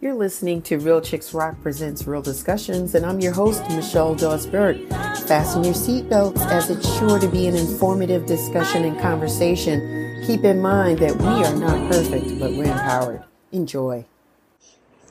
You're listening to Real Chicks Rock Presents Real Discussions, and I'm your host, Michelle Dawes Bird. Fasten your seatbelts as it's sure to be an informative discussion and conversation. Keep in mind that we are not perfect, but we're empowered. Enjoy.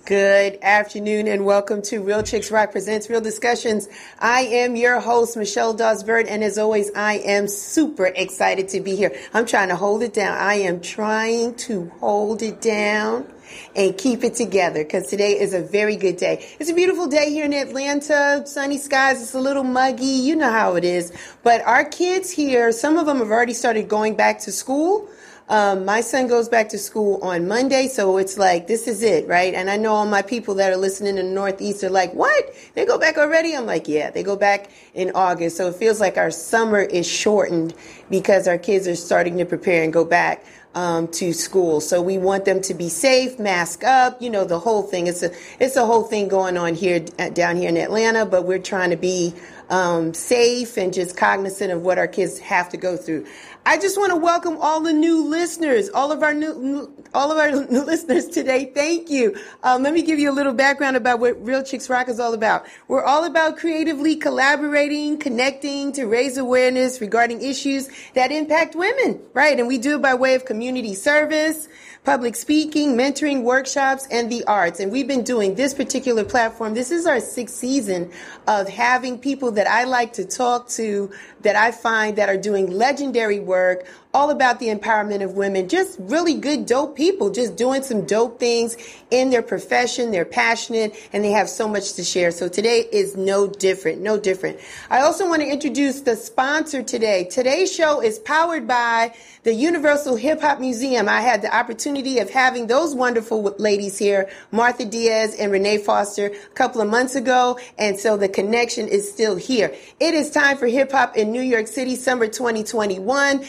Good afternoon and welcome to Real Chicks Rock Presents Real Discussions. I am your host, Michelle Dawes-Bird, and as always, I am super excited to be here. I'm trying to hold it down. I am trying to hold it down and keep it together because today is a very good day. It's a beautiful day here in Atlanta, sunny skies. It's a little muggy. You know how it is. But our kids here, some of them have already started going back to school. Um, my son goes back to school on Monday, so it's like this is it, right? And I know all my people that are listening in the Northeast are like, "What? They go back already?" I'm like, "Yeah, they go back in August." So it feels like our summer is shortened because our kids are starting to prepare and go back um, to school. So we want them to be safe, mask up, you know, the whole thing. It's a it's a whole thing going on here down here in Atlanta, but we're trying to be um, safe and just cognizant of what our kids have to go through. I just want to welcome all the new listeners, all of our new, all of our new listeners today. Thank you. Um, let me give you a little background about what Real Chicks Rock is all about. We're all about creatively collaborating, connecting to raise awareness regarding issues that impact women, right? And we do it by way of community service, public speaking, mentoring, workshops, and the arts. And we've been doing this particular platform. This is our sixth season of having people that I like to talk to that I find that are doing legendary work all about the empowerment of women. Just really good, dope people, just doing some dope things in their profession. They're passionate and they have so much to share. So today is no different, no different. I also want to introduce the sponsor today. Today's show is powered by the Universal Hip Hop Museum. I had the opportunity of having those wonderful ladies here, Martha Diaz and Renee Foster, a couple of months ago. And so the connection is still here. It is time for hip hop in New York City, summer 2021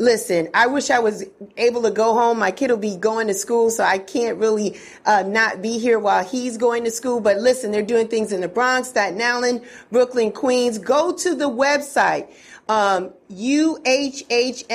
listen, I wish I was able to go home. My kid will be going to school, so I can't really uh, not be here while he's going to school. But listen, they're doing things in the Bronx, Staten Island, Brooklyn, Queens. Go to the website um, UHHM.org.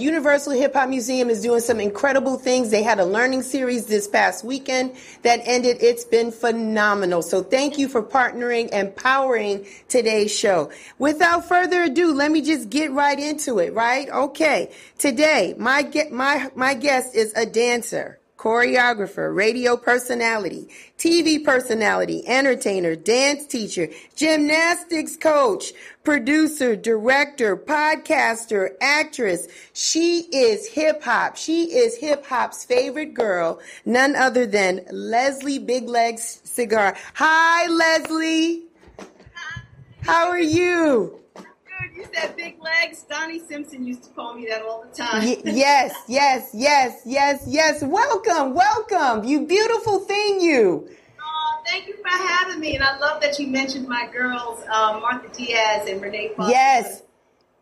Universal Hip Hop Museum is doing some incredible things. They had a learning series this past weekend that ended. It's been phenomenal. So thank you for partnering and powering today's show. Without further ado, let me just get right into it, right? Okay. Today, my, my, my guest is a dancer choreographer, radio personality, TV personality, entertainer, dance teacher, gymnastics coach, producer, director, podcaster, actress. She is hip hop. She is hip hop's favorite girl, none other than Leslie Big Legs Segar. Hi, Leslie. Hi. How are you? You said big legs. Donnie Simpson used to call me that all the time. Y- yes, yes, yes, yes, yes. Welcome, welcome. You beautiful thing, you. Thank you for having me. And I love that you mentioned my girls, um, Martha Diaz and Renee Foster. Yes.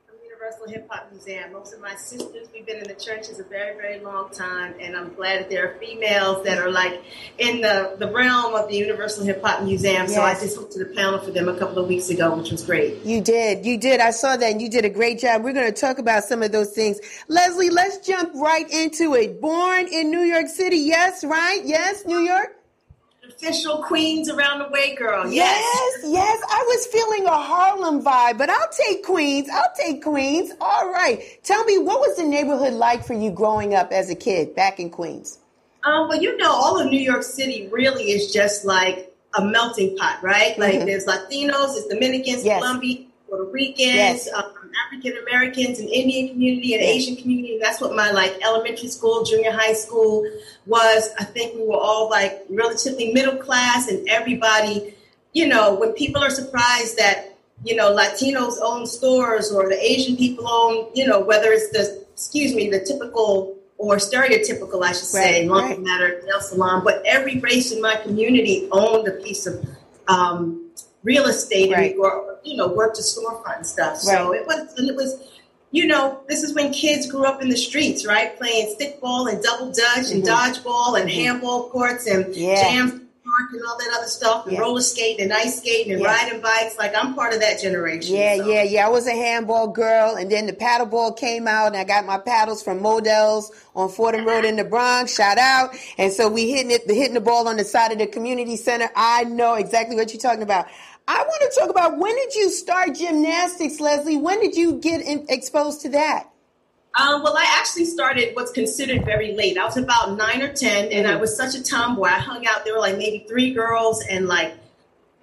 From Universal Hip Hop Museum. Most of my sisters, we've been in the churches a very, very long time, and I'm glad that there are females that are like in the, the realm of the Universal Hip Hop Museum. Yes. So I just went to the panel for them a couple of weeks ago, which was great. You did, you did. I saw that, and you did a great job. We're going to talk about some of those things. Leslie, let's jump right into it. Born in New York City, yes, right? Yes, New York official Queens around the way girl. Yes. yes, yes. I was feeling a Harlem vibe, but I'll take Queens. I'll take Queens. All right. Tell me, what was the neighborhood like for you growing up as a kid back in Queens? Um, well, you know, all of New York City really is just like a melting pot, right? Like mm-hmm. there's Latinos, there's Dominicans, yes. Colombians, Puerto Ricans, yes. um, African Americans, and Indian community and. Asian community. That's what my like elementary school, junior high school was. I think we were all like relatively middle class, and everybody, you know, when people are surprised that you know Latinos own stores or the Asian people own, you know, whether it's the excuse me, the typical or stereotypical, I should say, right, laundry right. matter, nail salon, but every race in my community owned a piece of um, real estate right. and you know worked a storefront stuff. So right. it was and it was you know this is when kids grew up in the streets, right, playing stickball and double dutch mm-hmm. and dodgeball and mm-hmm. handball courts and yeah. jam park and all that other stuff, and yeah. roller skating and ice skating and yeah. riding bikes. Like I'm part of that generation. Yeah, so. yeah, yeah. I was a handball girl, and then the paddleball came out, and I got my paddles from Modell's on Fordham Road in the Bronx. Shout out! And so we hitting it, hitting the ball on the side of the community center. I know exactly what you're talking about. I want to talk about when did you start gymnastics, Leslie? When did you get in, exposed to that? Um, well, I actually started what's considered very late. I was about nine or 10, and I was such a tomboy. I hung out, there were like maybe three girls and like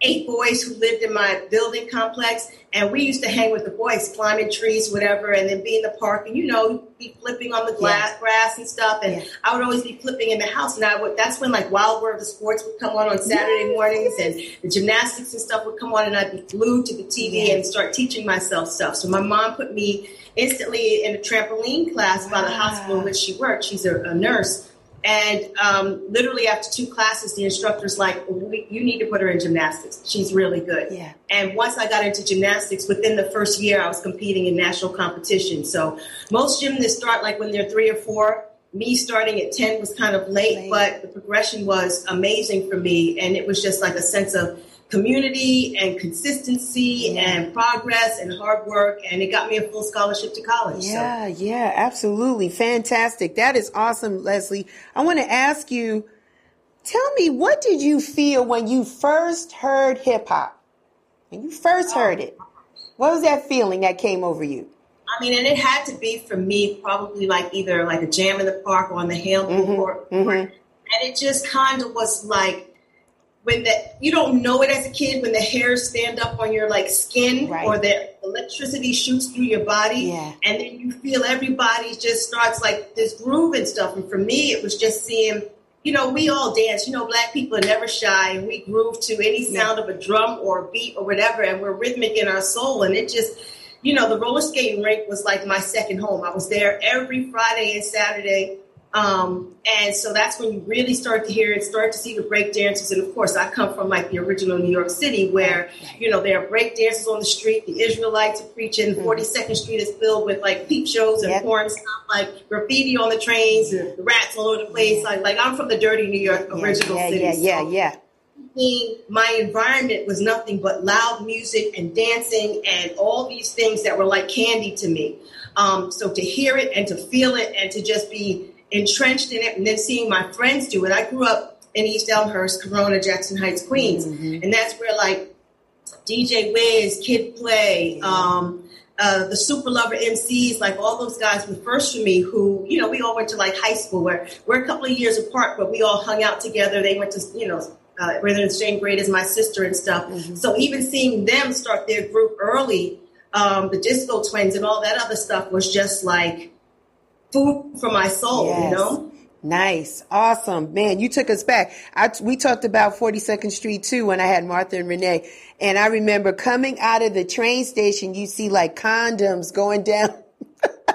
eight boys who lived in my building complex. And we used to hang with the boys, climbing trees, whatever, and then be in the park and, you know, be flipping on the glass, yes. grass and stuff. And yes. I would always be flipping in the house. And I would, that's when like Wide World of the Sports would come on on Saturday mornings and the gymnastics and stuff would come on and I'd be glued to the TV and start teaching myself stuff. So my mom put me instantly in a trampoline class by the hospital in which she worked. She's a, a nurse. And um, literally after two classes, the instructor's like, "You need to put her in gymnastics. She's really good." Yeah. And once I got into gymnastics, within the first year, I was competing in national competition. So most gymnasts start like when they're three or four. Me starting at ten was kind of late, late. but the progression was amazing for me, and it was just like a sense of community and consistency yeah. and progress and hard work and it got me a full scholarship to college yeah so. yeah absolutely fantastic that is awesome leslie i want to ask you tell me what did you feel when you first heard hip-hop when you first oh. heard it what was that feeling that came over you I mean, and it had to be for me probably like either like a jam in the park or on the hill mm-hmm. Mm-hmm. And it just kind of was like when the you don't know it as a kid when the hairs stand up on your like skin right. or the electricity shoots through your body yeah. and then you feel everybody just starts like this groove and stuff and for me it was just seeing you know we all dance you know black people are never shy and we groove to any sound yeah. of a drum or a beat or whatever and we're rhythmic in our soul and it just you know the roller skating rink was like my second home i was there every friday and saturday um, and so that's when you really start to hear it, start to see the break dancers. And of course, I come from like the original New York City where, you know, there are break dancers on the street, the Israelites are preaching, 42nd mm-hmm. Street is filled with like peep shows and yep. porn stuff, like graffiti on the trains and the rats all over the place. Like, like I'm from the dirty New York original yeah, city. Yeah, yeah, so yeah. My environment was nothing but loud music and dancing and all these things that were like candy to me. Um, so to hear it and to feel it and to just be entrenched in it and then seeing my friends do it. I grew up in East Elmhurst, Corona, Jackson Heights, Queens. Mm-hmm. And that's where like DJ Wiz, Kid Play, um, uh, the Super Lover MCs, like all those guys were first for me who, you know, we all went to like high school where we're a couple of years apart, but we all hung out together. They went to, you know, uh, were in the same grade as my sister and stuff. Mm-hmm. So even seeing them start their group early, um, the Disco Twins and all that other stuff was just like, food for my soul, yes. you know? Nice. Awesome. Man, you took us back. I, we talked about 42nd Street too when I had Martha and Renee. And I remember coming out of the train station, you see like condoms going down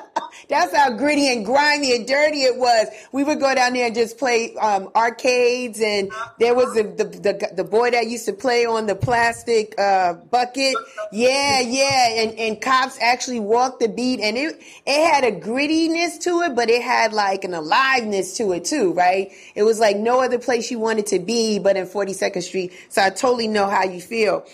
that's how gritty and grimy and dirty it was. We would go down there and just play um, arcades, and there was the, the, the the boy that used to play on the plastic uh, bucket. Yeah, yeah, and and cops actually walked the beat, and it it had a grittiness to it, but it had like an aliveness to it too, right? It was like no other place you wanted to be but in 42nd Street. So I totally know how you feel.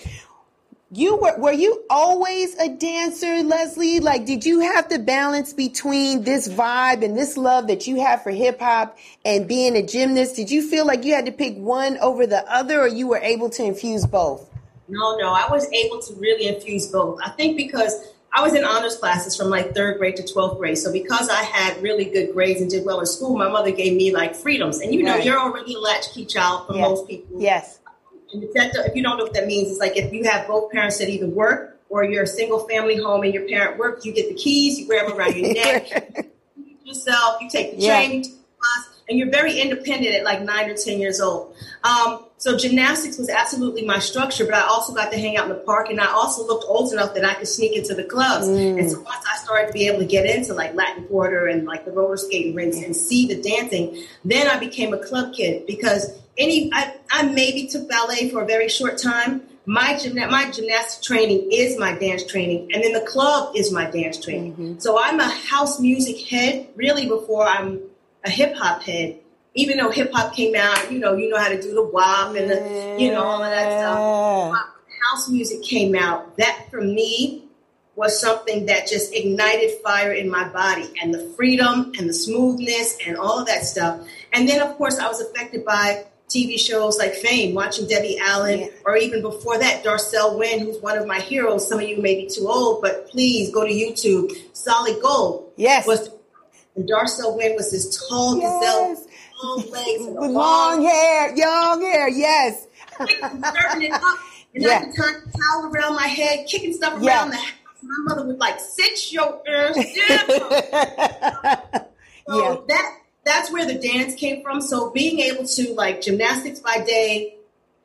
You were were you always a dancer, Leslie? Like did you have to balance between this vibe and this love that you have for hip hop and being a gymnast? Did you feel like you had to pick one over the other or you were able to infuse both? No, no, I was able to really infuse both. I think because I was in honors classes from like third grade to 12th grade. So because I had really good grades and did well in school, my mother gave me like freedoms. And you know, right. you're already a latchkey child for yes. most people. Yes. And if you don't know what that means, it's like if you have both parents that either work or you're a single family home and your parent works, you get the keys, you wear them around your neck, you yourself, you take the yeah. train, the bus, and you're very independent at like nine or 10 years old. Um, so gymnastics was absolutely my structure, but I also got to hang out in the park and I also looked old enough that I could sneak into the clubs. Mm. And so once I started to be able to get into like Latin Quarter and like the roller skating rinks and see the dancing, then I became a club kid because any I, I maybe took ballet for a very short time. My gymna- my gymnastic training is my dance training, and then the club is my dance training. Mm-hmm. So I'm a house music head really before I'm a hip hop head even though hip hop came out, you know, you know how to do the wop and the, you know, all of that stuff. House music came out. That for me was something that just ignited fire in my body and the freedom and the smoothness and all of that stuff. And then, of course, I was affected by TV shows like Fame, watching Debbie Allen, yeah. or even before that, Darcel Wynne, who's one of my heroes. Some of you may be too old, but please go to YouTube. Solid Gold. Yes. Was, and Darcel Wynne was this tall yes. gazelle, long legs, with long, long hair, young hair. Yes. and yeah. I could turn the towel around my head, kicking stuff around yeah. the house. My mother would like, "Sit your ass down." so yeah. that that's where the dance came from. So being able to like gymnastics by day,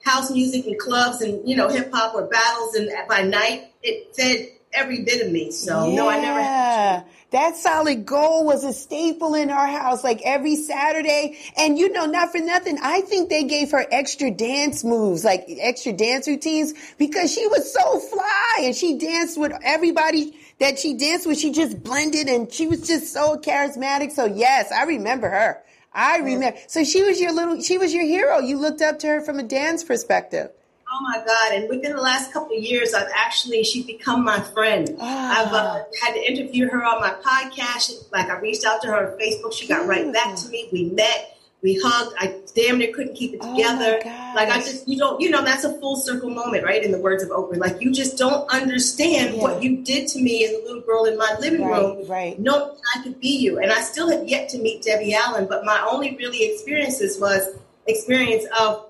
house music and clubs and you know hip hop or battles and by night, it fed every bit of me. So yeah. no, I never had. That solid gold was a staple in our house, like every Saturday. And you know, not for nothing, I think they gave her extra dance moves, like extra dance routines, because she was so fly and she danced with everybody that she danced with. She just blended and she was just so charismatic. So yes, I remember her. I remember. So she was your little, she was your hero. You looked up to her from a dance perspective. Oh my God. And within the last couple of years, I've actually, she's become my friend. Ah. I've uh, had to interview her on my podcast. Like I reached out to her on Facebook. She got right back to me. We met. We hugged. I damn near couldn't keep it oh together. Oh like I just, you don't, you know, that's a full circle moment, right? In the words of Oprah, like you just don't understand yeah. what you did to me as a little girl in my living right, room. Right. No, I could be you, and I still have yet to meet Debbie Allen. But my only really experiences was experience of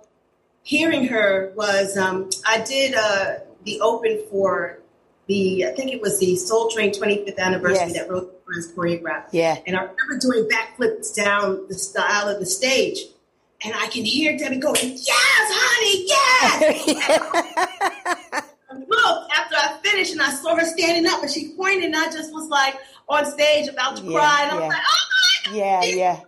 hearing her was um, I did uh, the open for the I think it was the Soul Train 25th anniversary yes. that Rose Friends choreographed. Yeah, and I remember doing backflips down the style of the stage, and I can hear Debbie going, "Yes, honey, yes." Look, after I finished and I saw her standing up and she pointed and I just was like on stage about to yeah, cry and I was like, oh my God. Yeah, yeah.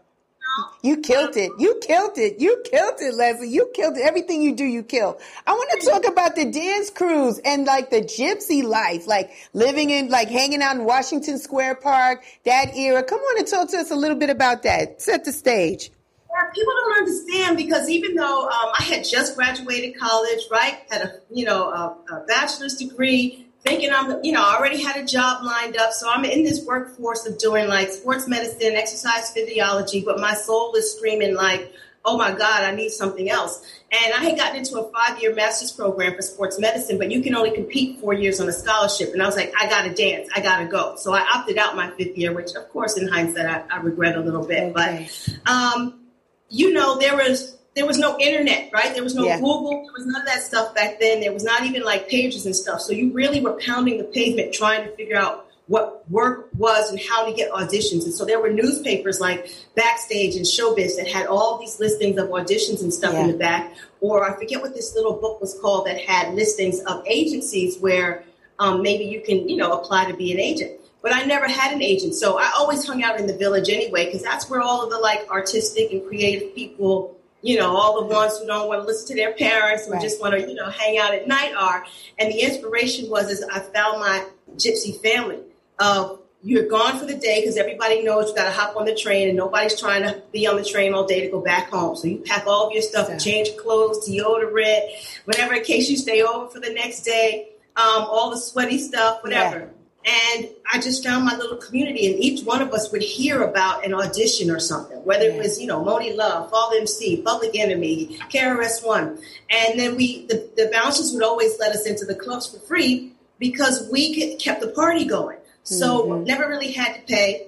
You killed it. You killed it. You killed it, Leslie. You killed it. Everything you do, you kill. I want to talk about the dance crews and like the gypsy life, like living in, like hanging out in Washington Square Park, that era. Come on and talk to us a little bit about that. Set the stage. Yeah, people don't understand because even though um, I had just graduated college, right, had a you know a, a bachelor's degree, thinking I'm, you know, I already had a job lined up. So I'm in this workforce of doing like sports medicine, exercise physiology, but my soul is screaming like, oh my God, I need something else. And I had gotten into a five year master's program for sports medicine, but you can only compete four years on a scholarship. And I was like, I got to dance. I got to go. So I opted out my fifth year, which of course, in hindsight, I, I regret a little bit. Okay. But, um, you know, there was there was no internet, right? There was no yeah. Google. There was none of that stuff back then. There was not even like pages and stuff. So you really were pounding the pavement trying to figure out what work was and how to get auditions. And so there were newspapers like Backstage and Showbiz that had all these listings of auditions and stuff yeah. in the back. Or I forget what this little book was called that had listings of agencies where um, maybe you can, you know, apply to be an agent but I never had an agent. So I always hung out in the village anyway, because that's where all of the like artistic and creative people you know, all the ones who don't want to listen to their parents and right. just want to, you know, hang out at night are. And the inspiration was is I found my gypsy family. Uh, you're gone for the day because everybody knows you got to hop on the train and nobody's trying to be on the train all day to go back home. So you pack all of your stuff, change clothes, deodorant, whatever, in case you stay over for the next day, um, all the sweaty stuff, whatever. Yeah. And I just found my little community, and each one of us would hear about an audition or something, whether it was, you know, Monie Love, Father MC, Public Enemy, KRS-One. And then we, the, the bouncers would always let us into the clubs for free because we kept the party going. So mm-hmm. never really had to pay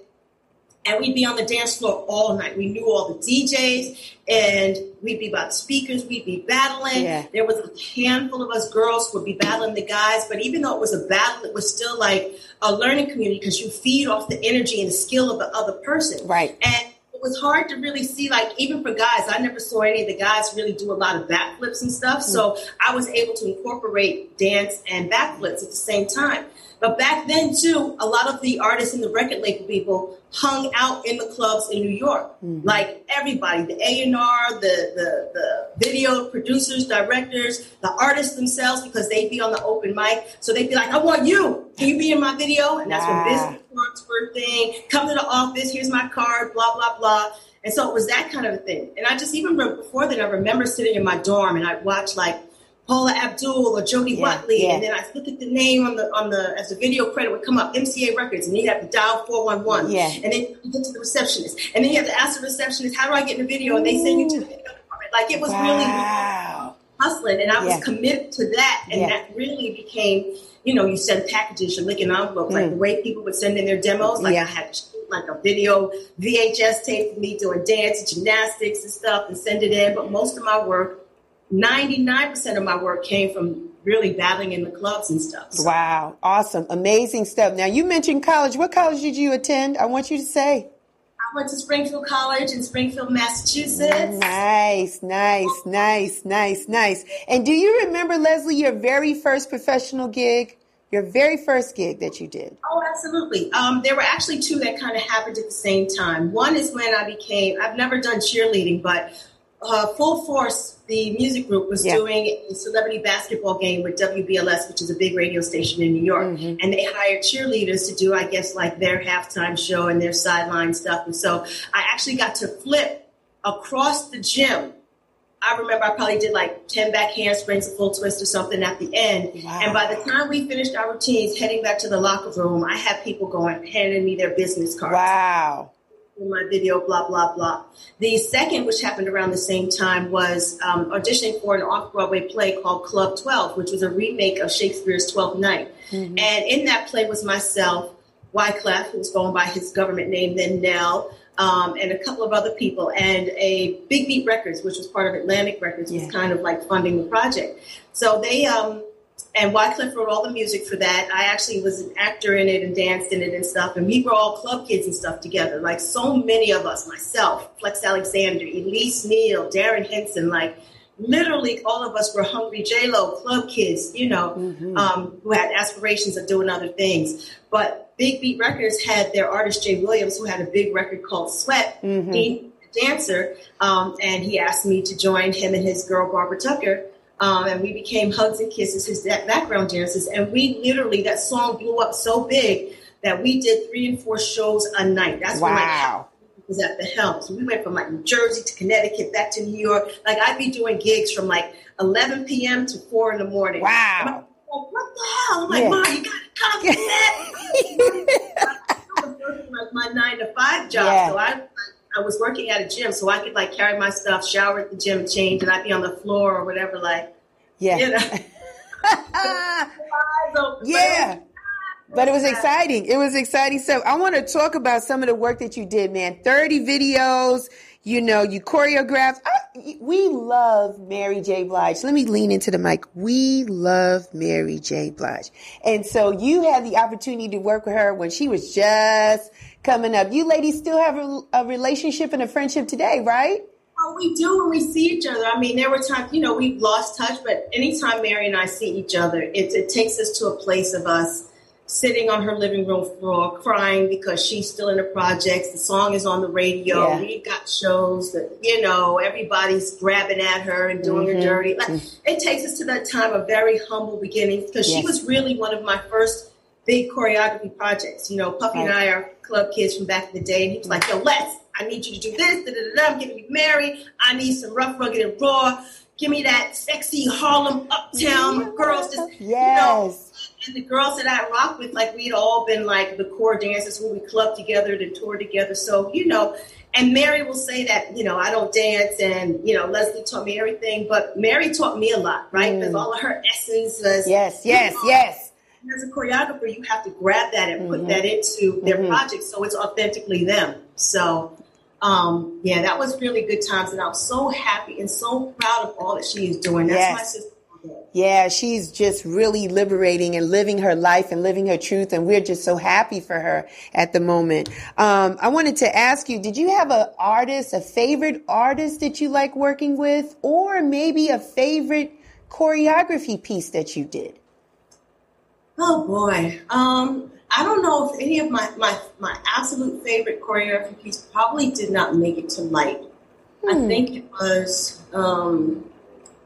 and we'd be on the dance floor all night. We knew all the DJs, and we'd be about speakers. We'd be battling. Yeah. There was a handful of us girls who would be battling the guys. But even though it was a battle, it was still like a learning community because you feed off the energy and the skill of the other person. Right. And it was hard to really see, like, even for guys, I never saw any of the guys really do a lot of backflips and stuff. Mm-hmm. So I was able to incorporate dance and backflips at the same time. But back then, too, a lot of the artists and the record label people hung out in the clubs in New York. Mm-hmm. Like everybody, the A&R, the, the, the video producers, directors, the artists themselves, because they'd be on the open mic. So they'd be like, I want you. Can you be in my video? And that's when business cards were thing. Come to the office. Here's my card, blah, blah, blah. And so it was that kind of a thing. And I just even before that, I remember sitting in my dorm and I'd watch like Paula Abdul or Jody yeah, Watley, yeah. and then I look at the name on the on the as the video credit would come up, MCA Records, and you have to dial four one one. And then you get to the receptionist, and then you have to ask the receptionist, "How do I get in the video?" And they send you to the video department. Like it was wow. really hustling, and I was committed to that, and that really became. You know, you send packages, you're licking envelopes, mm. like the way people would send in their demos. Like I had like a video VHS tape of me doing dance, gymnastics, and stuff, and send it in. But most of my work 99% of my work came from really battling in the clubs and stuff. So. Wow. Awesome. Amazing stuff. Now, you mentioned college. What college did you attend? I want you to say. I went to Springfield College in Springfield, Massachusetts. Nice, nice, nice, nice, nice. And do you remember, Leslie, your very first professional gig? Your very first gig that you did? Oh, absolutely. Um, there were actually two that kind of happened at the same time. One is when I became, I've never done cheerleading, but uh, Full Force, the music group, was yeah. doing a celebrity basketball game with WBLS, which is a big radio station in New York. Mm-hmm. And they hired cheerleaders to do, I guess, like their halftime show and their sideline stuff. And so I actually got to flip across the gym. I remember I probably did like 10 back handsprings, a full twist or something at the end. Wow. And by the time we finished our routines, heading back to the locker room, I had people going, handing me their business cards. Wow in my video, blah, blah, blah. The second, which happened around the same time, was um, auditioning for an off Broadway play called Club 12, which was a remake of Shakespeare's Twelfth Night. Mm-hmm. And in that play was myself, Wyclef, who was going by his government name, then Nell, um, and a couple of other people, and a Big Beat Records, which was part of Atlantic Records, yeah. was kind of like funding the project. So they, um, and Wyclef wrote all the music for that. I actually was an actor in it and danced in it and stuff. And we were all club kids and stuff together. Like so many of us, myself, Flex Alexander, Elise Neal, Darrin Henson, like literally all of us were hungry J-Lo club kids, you know, mm-hmm. um, who had aspirations of doing other things. But Big Beat Records had their artist Jay Williams, who had a big record called Sweat. Mm-hmm. He, dancer, um, and he asked me to join him and his girl Barbara Tucker um, and we became Hugs and Kisses, his background dancers. And we literally, that song blew up so big that we did three and four shows a night. That's wow. when like was at the helm. So we went from like New Jersey to Connecticut back to New York. Like I'd be doing gigs from like 11 p.m. to 4 in the morning. Wow. Like, oh, what the hell? I'm like, yeah. Mom, you got to come to that. I was working like my nine to five job. Yeah. So I I was working at a gym, so I could like carry my stuff, shower at the gym, change, and I'd be on the floor or whatever, like, yeah, you know. yeah. But it was exciting. It was exciting So I want to talk about some of the work that you did, man. 30 videos, you know, you choreographed. I, we love Mary J. Blige. Let me lean into the mic. We love Mary J. Blige. And so you had the opportunity to work with her when she was just coming up. You ladies still have a, a relationship and a friendship today, right? Well, we do when we see each other. I mean, there were times, you know, we've lost touch, but anytime Mary and I see each other, it, it takes us to a place of us sitting on her living room floor crying because she's still in the projects. The song is on the radio. Yeah. We've got shows that, you know, everybody's grabbing at her and doing mm-hmm. her dirty. Like, mm-hmm. It takes us to that time of very humble beginnings because yes. she was really one of my first big choreography projects. You know, Puffy right. and I are club kids from back in the day, and he was like, "Yo, Les, I need you to do this. Da, da, da, I'm getting you married. I need some rough, rugged, and raw. Give me that sexy Harlem uptown yes. girls. Just, yes. You know, and the girls that I rock with, like we'd all been like the core dancers when we clubbed together and toured together. So you know, and Mary will say that you know I don't dance, and you know Leslie taught me everything, but Mary taught me a lot, right? Because mm. all of her essence was yes, yes, you know, yes as a choreographer, you have to grab that and put mm-hmm. that into their mm-hmm. project so it's authentically them. So, um, yeah, that was really good times, and I'm so happy and so proud of all that she is doing. That's yes. my sister. Yeah, she's just really liberating and living her life and living her truth, and we're just so happy for her at the moment. Um, I wanted to ask you: Did you have an artist, a favorite artist that you like working with, or maybe a favorite choreography piece that you did? Oh boy. Um, I don't know if any of my, my, my absolute favorite choreography piece probably did not make it to light. Hmm. I think it was um,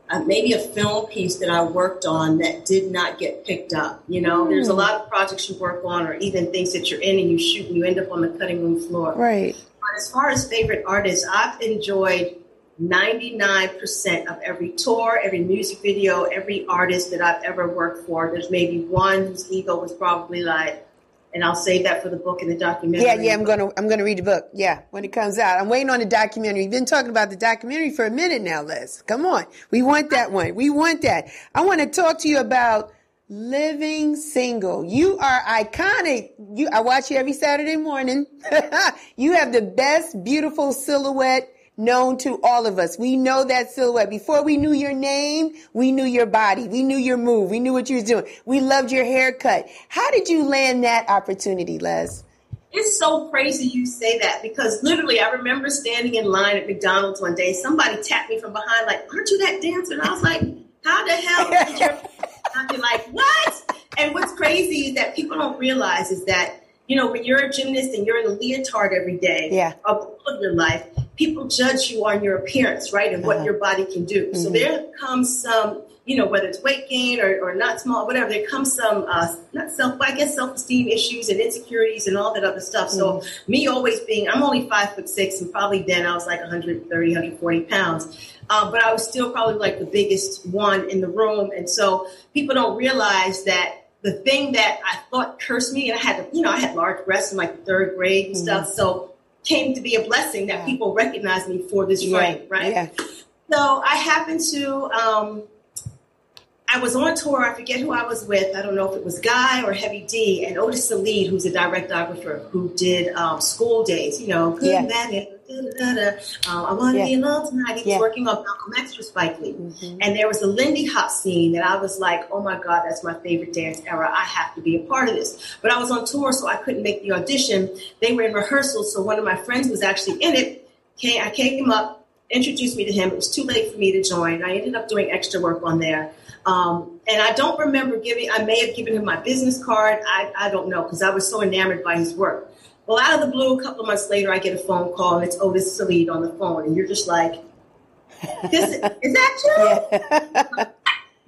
uh, maybe a film piece that I worked on that did not get picked up. You know, hmm. there's a hmm. lot of projects you work on, or even things that you're in and you shoot, and you end up on the cutting room floor. Right. But as far as favorite artists, I've enjoyed 99% of every tour, every music video, every artist that I've ever worked for. There's maybe one whose ego was probably like, and I'll save that for the book and the documentary. Yeah, yeah, I'm gonna I'm gonna read the book. Yeah, when it comes out, I'm waiting on the documentary. You've been talking about the documentary for a minute now, Les. Come on, we want that one. We want that. I want to talk to you about living single. You are iconic. You, I watch you every Saturday morning. you have the best, beautiful silhouette known to all of us. We know that silhouette. Before we knew your name, we knew your body. We knew your move. We knew what you were doing. We loved your haircut. How did you land that opportunity, Les? It's so crazy you say that because literally I remember standing in line at McDonald's one day. Somebody tapped me from behind, like, aren't you that dancer? And I was like, how the hell did you? I'd be like, what? And what's crazy is that people don't realize is that, you know, when you're a gymnast and you're in a leotard every day yeah. of your life, people judge you on your appearance, right, and uh-huh. what your body can do. Mm-hmm. So there comes some, you know, whether it's weight gain or, or not small, whatever, there comes some, uh, not self, I guess self esteem issues and insecurities and all that other stuff. Mm-hmm. So me always being, I'm only five foot six, and probably then I was like 130, 140 pounds. Um, but I was still probably like the biggest one in the room. And so people don't realize that the thing that I thought cursed me, and I had, you know, I had large breasts in like third grade and mm-hmm. stuff. So came to be a blessing that yeah. people recognize me for this frame, right? Yeah. So I happened to, um, I was on tour. I forget who I was with. I don't know if it was Guy or Heavy D, and Otis Sallid, who's a directographer who did um, School Daze. You know, good yeah. man. Um, I want to yeah. be alone tonight. He was yeah. working on Malcolm X for Spike Lee, mm-hmm. and there was a Lindy Hop scene that I was like, "Oh my God, that's my favorite dance era. I have to be a part of this." But I was on tour, so I couldn't make the audition. They were in rehearsal, so one of my friends was actually in it. I came up, introduced me to him. It was too late for me to join. I ended up doing extra work on there. Um, and I don't remember giving, I may have given him my business card. I, I don't know because I was so enamored by his work. Well, out of the blue, a couple of months later, I get a phone call and it's Otis Sallid on the phone. And you're just like, this, is that you?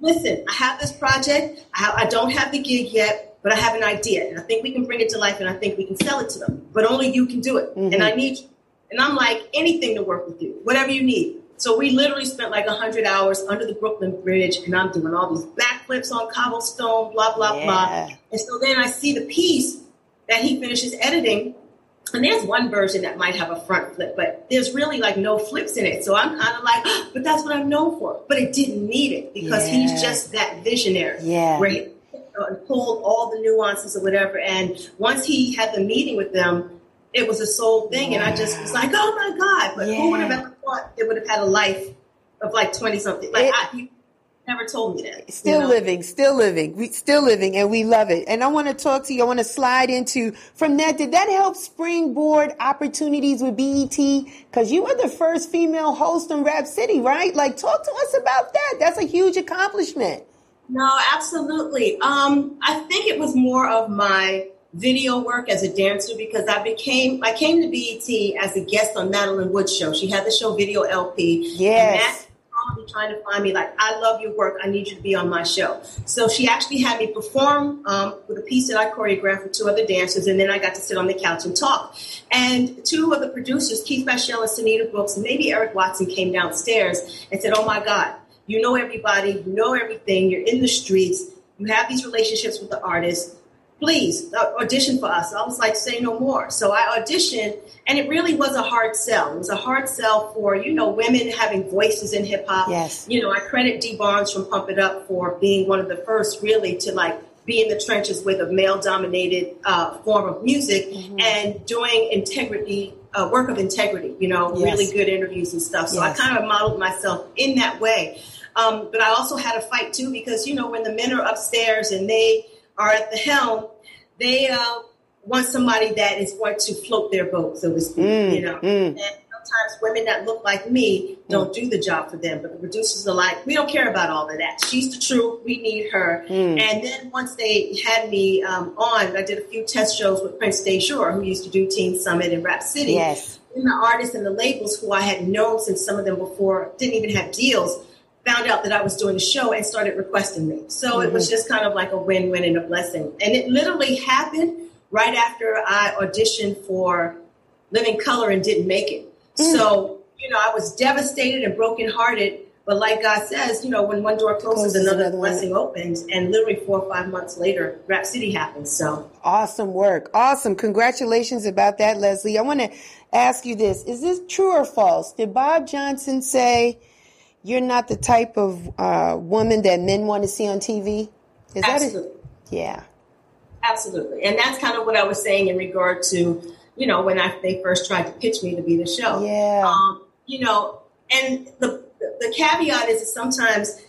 Listen, I have this project. I, have, I don't have the gig yet, but I have an idea. And I think we can bring it to life and I think we can sell it to them. But only you can do it. Mm-hmm. And I need you. And I'm like, anything to work with you, whatever you need. So we literally spent like 100 hours under the Brooklyn Bridge, and I'm doing all these backflips on cobblestone, blah, blah, yeah. blah. And so then I see the piece that he finishes editing. And there's one version that might have a front flip, but there's really like no flips in it. So I'm kind of like, oh, but that's what I'm known for. But it didn't need it because yeah. he's just that visionary. Yeah. Where he pulled all the nuances or whatever. And once he had the meeting with them, it was a soul thing. And I just was like, oh my God. But yeah. who would have ever thought it would have had a life of like 20 something? Like, it, I, never told me that. Still you know? living, still living, we still living, and we love it. And I want to talk to you. I want to slide into from that. Did that help springboard opportunities with BET? Because you were the first female host in Rap City, right? Like, talk to us about that. That's a huge accomplishment. No, absolutely. Um, I think it was more of my video work as a dancer because I became I came to BET as a guest on Madeline Wood's show. She had the show Video LP. Yes. Trying to find me like I love your work. I need you to be on my show. So she actually had me perform um, with a piece that I choreographed with two other dancers, and then I got to sit on the couch and talk. And two of the producers, Keith Bashell and Sunita Brooks, and maybe Eric Watson, came downstairs and said, "Oh my God, you know everybody, you know everything. You're in the streets. You have these relationships with the artists." Please uh, audition for us. I was like, say no more. So I auditioned, and it really was a hard sell. It was a hard sell for, you know, women having voices in hip hop. Yes. You know, I credit Dee Barnes from Pump It Up for being one of the first really to like be in the trenches with a male dominated uh, form of music mm-hmm. and doing integrity. Uh, work of integrity, you know, yes. really good interviews and stuff. So yes. I kind of modeled myself in that way. Um, but I also had a fight too because, you know, when the men are upstairs and they are at the helm, they uh, want somebody that is going to float their boat, so to speak. Mm, you know, mm. and sometimes women that look like me don't mm. do the job for them, but the producers are like, we don't care about all of that. She's the truth. We need her. Mm. And then once they had me um, on, I did a few test shows with Prince Dejour, who used to do Teen Summit in Rap City. Yes. And the artists and the labels who I had known since some of them before didn't even have deals found out that I was doing a show and started requesting me. So mm-hmm. it was mm-hmm. just kind of like a win win and a blessing. And it literally happened right after I auditioned for Living Color and didn't make it. Mm. So, you know, I was devastated and brokenhearted. But like God says, you know, when one door closes, closes another, another blessing one. opens. And literally four or five months later, Rap City happens. So awesome work. Awesome. Congratulations about that, Leslie. I want to ask you this. Is this true or false? Did Bob Johnson say you're not the type of uh, woman that men want to see on TV? Is Absolutely. that it? Yeah. Absolutely. And that's kind of what I was saying in regard to, you know, when I, they first tried to pitch me to be the show. Yeah. Um, you know, and the, the caveat is that sometimes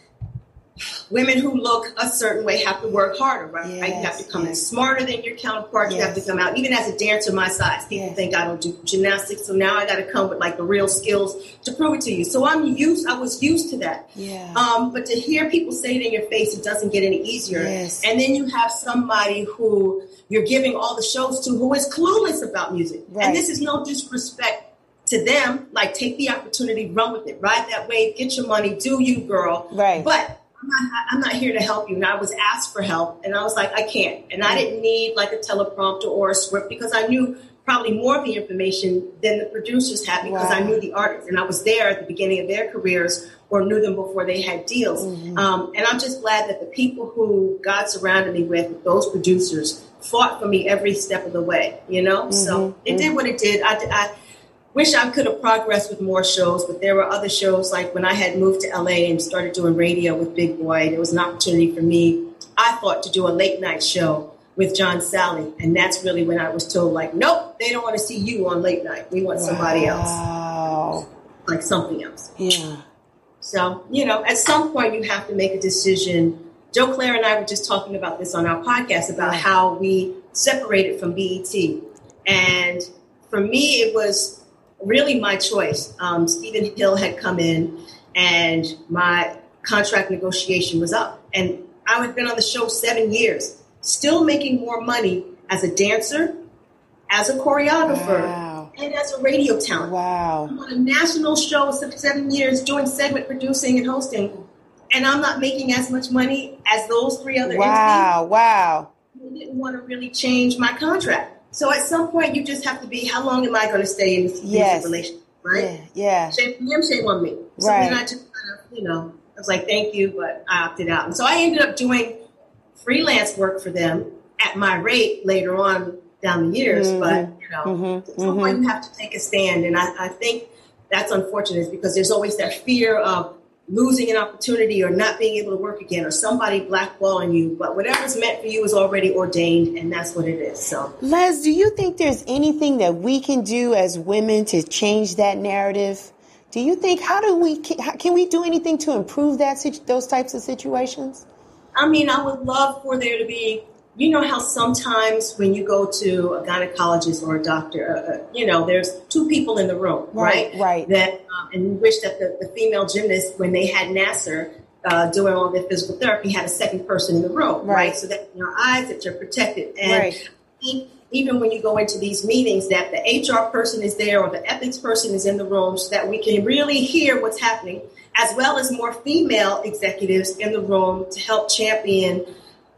women who look a certain way have to work harder, right? Yes, you have to come yes. in smarter than your counterparts. Yes. You have to come out, even as a dancer my size. People think I don't do gymnastics, so now I got to come with like the real skills to prove it to you. So I'm used. I was used to that. Yeah. Um, but to hear people say it in your face, it doesn't get any easier. Yes. And then you have somebody who you're giving all the shows to who is clueless about music. Right. And this is no disrespect to them, like take the opportunity, run with it, ride that wave, get your money, do you, girl. Right. But I'm not, I'm not here to help you. And I was asked for help, and I was like, I can't. And I didn't need like a teleprompter or a script because I knew probably more of the information than the producers had because wow. I knew the artists and I was there at the beginning of their careers or knew them before they had deals. Mm-hmm. Um, and I'm just glad that the people who God surrounded me with, those producers, fought for me every step of the way. You know, mm-hmm. so it mm-hmm. did what it did. I, I wish I could have progressed with more shows, but there were other shows like when I had moved to LA and started doing radio with Big Boy, there was an opportunity for me, I thought, to do a late night show with John Salley. And that's really when I was told, like, nope, they don't want to see you on late night. We want somebody else. Like something else. Yeah. So, you know, at some point you have to make a decision. Joe Claire and I were just talking about this on our podcast about how we separated from BET. And for me, it was really my choice. Um, Stephen Hill had come in, and my contract negotiation was up. And I had been on the show seven years, still making more money as a dancer, as a choreographer, wow. and as a radio talent. Wow. I'm on a national show seven years doing segment producing and hosting, and I'm not making as much money as those three other wow, entities. Wow, wow. I didn't want to really change my contract. So at some point, you just have to be, how long am I going to stay in this yes. relationship, right? Yeah, yeah. Shame on him, shame on me. So right. then I just kind of, you know, I was like, thank you, but I opted out. And so I ended up doing freelance work for them at my rate later on down the years. Mm-hmm. But, you know, mm-hmm. at some mm-hmm. point you have to take a stand. And I, I think that's unfortunate because there's always that fear of losing an opportunity or not being able to work again or somebody blackballing you. But whatever's meant for you is already ordained, and that's what it is. So, Les, do you think there's anything that we can do as women to change that narrative? Do you think how do we can we do anything to improve that those types of situations? I mean, I would love for there to be you know how sometimes when you go to a gynecologist or a doctor, uh, uh you know, there's two people in the room, right? Right. right. That um, and we wish that the, the, female gymnast, when they had Nassar uh, doing all their physical therapy, had a second person in the room, right? right? So that in your eyes that you're protected. And right. even when you go into these meetings, that the HR person is there or the ethics person is in the room, so that we can really hear what's happening, as well as more female executives in the room to help champion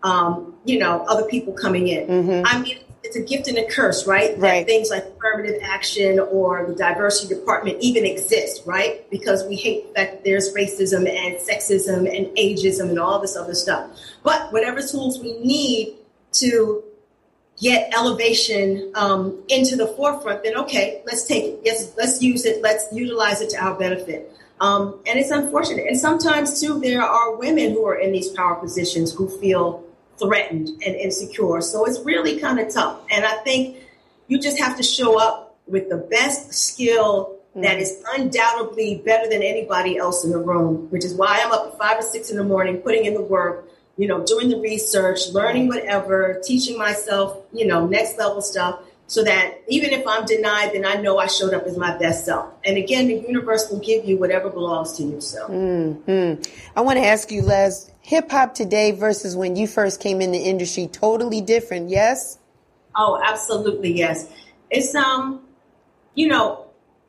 um, you know, other people coming in. Mm-hmm. I mean, it's a gift and a curse, right? Right. That things like affirmative action or the diversity department even exist, right? Because we hate that there's racism and sexism and ageism and all this other stuff. But whatever tools we need to get elevation um, into the forefront, then okay, let's take it. Yes, let's use it. Let's utilize it to our benefit. Um, and it's unfortunate. And sometimes too, there are women who are in these power positions who feel threatened and insecure. So it's really kind of tough. And I think you just have to show up with the best skill mm. that is undoubtedly better than anybody else in the room, which is why I'm up at five or six in the morning, putting in the work, you know, doing the research, learning whatever, teaching myself, you know, next level stuff. So that even if I'm denied, then I know I showed up as my best self. And again, the universe will give you whatever belongs to you. So, mm-hmm. I want to ask you, Les, hip hop today versus when you first came in the industry totally different, yes? Oh, absolutely, yes. It's um, you know,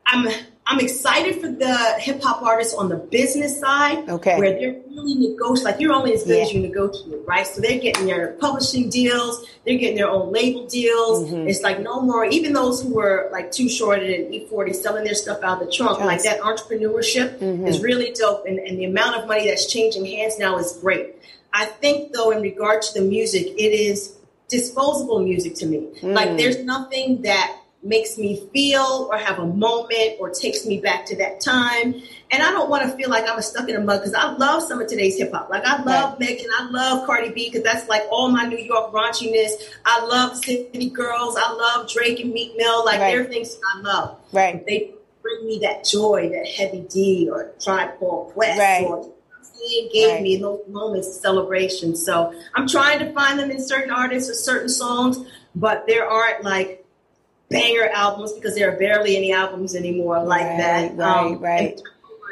I'm I'm excited for the hip hop artists on the business side, okay, where they're really negotiating. Like you're only as good yeah. as you negotiate, right? So they're getting their publishing deals, they're getting their own label deals. Mm-hmm. It's like no more. Even those who were like Too Short and E40 selling their stuff out of the trunk, yes. like that entrepreneurship mm-hmm. is really dope, and, and the amount of money that's changing hands now is great. I think though, in regard to the music, it is disposable music to me. Mm. Like there's nothing that makes me feel or have a moment or takes me back to that time. And I don't want to feel like I'm stuck in a mud because I love some of today's hip hop. Like I love right. Megan, I love Cardi B because that's like all my New York raunchiness. I love City Girls. I love Drake and Meek Mill. Like right. they're things I love. Right. They bring me that joy that Heavy D or Tribe Called Quest right. or gave right. me those moments of celebration. So I'm trying to find them in certain artists or certain songs, but there aren't like banger albums because there are barely any albums anymore like right, that. Right, um, right.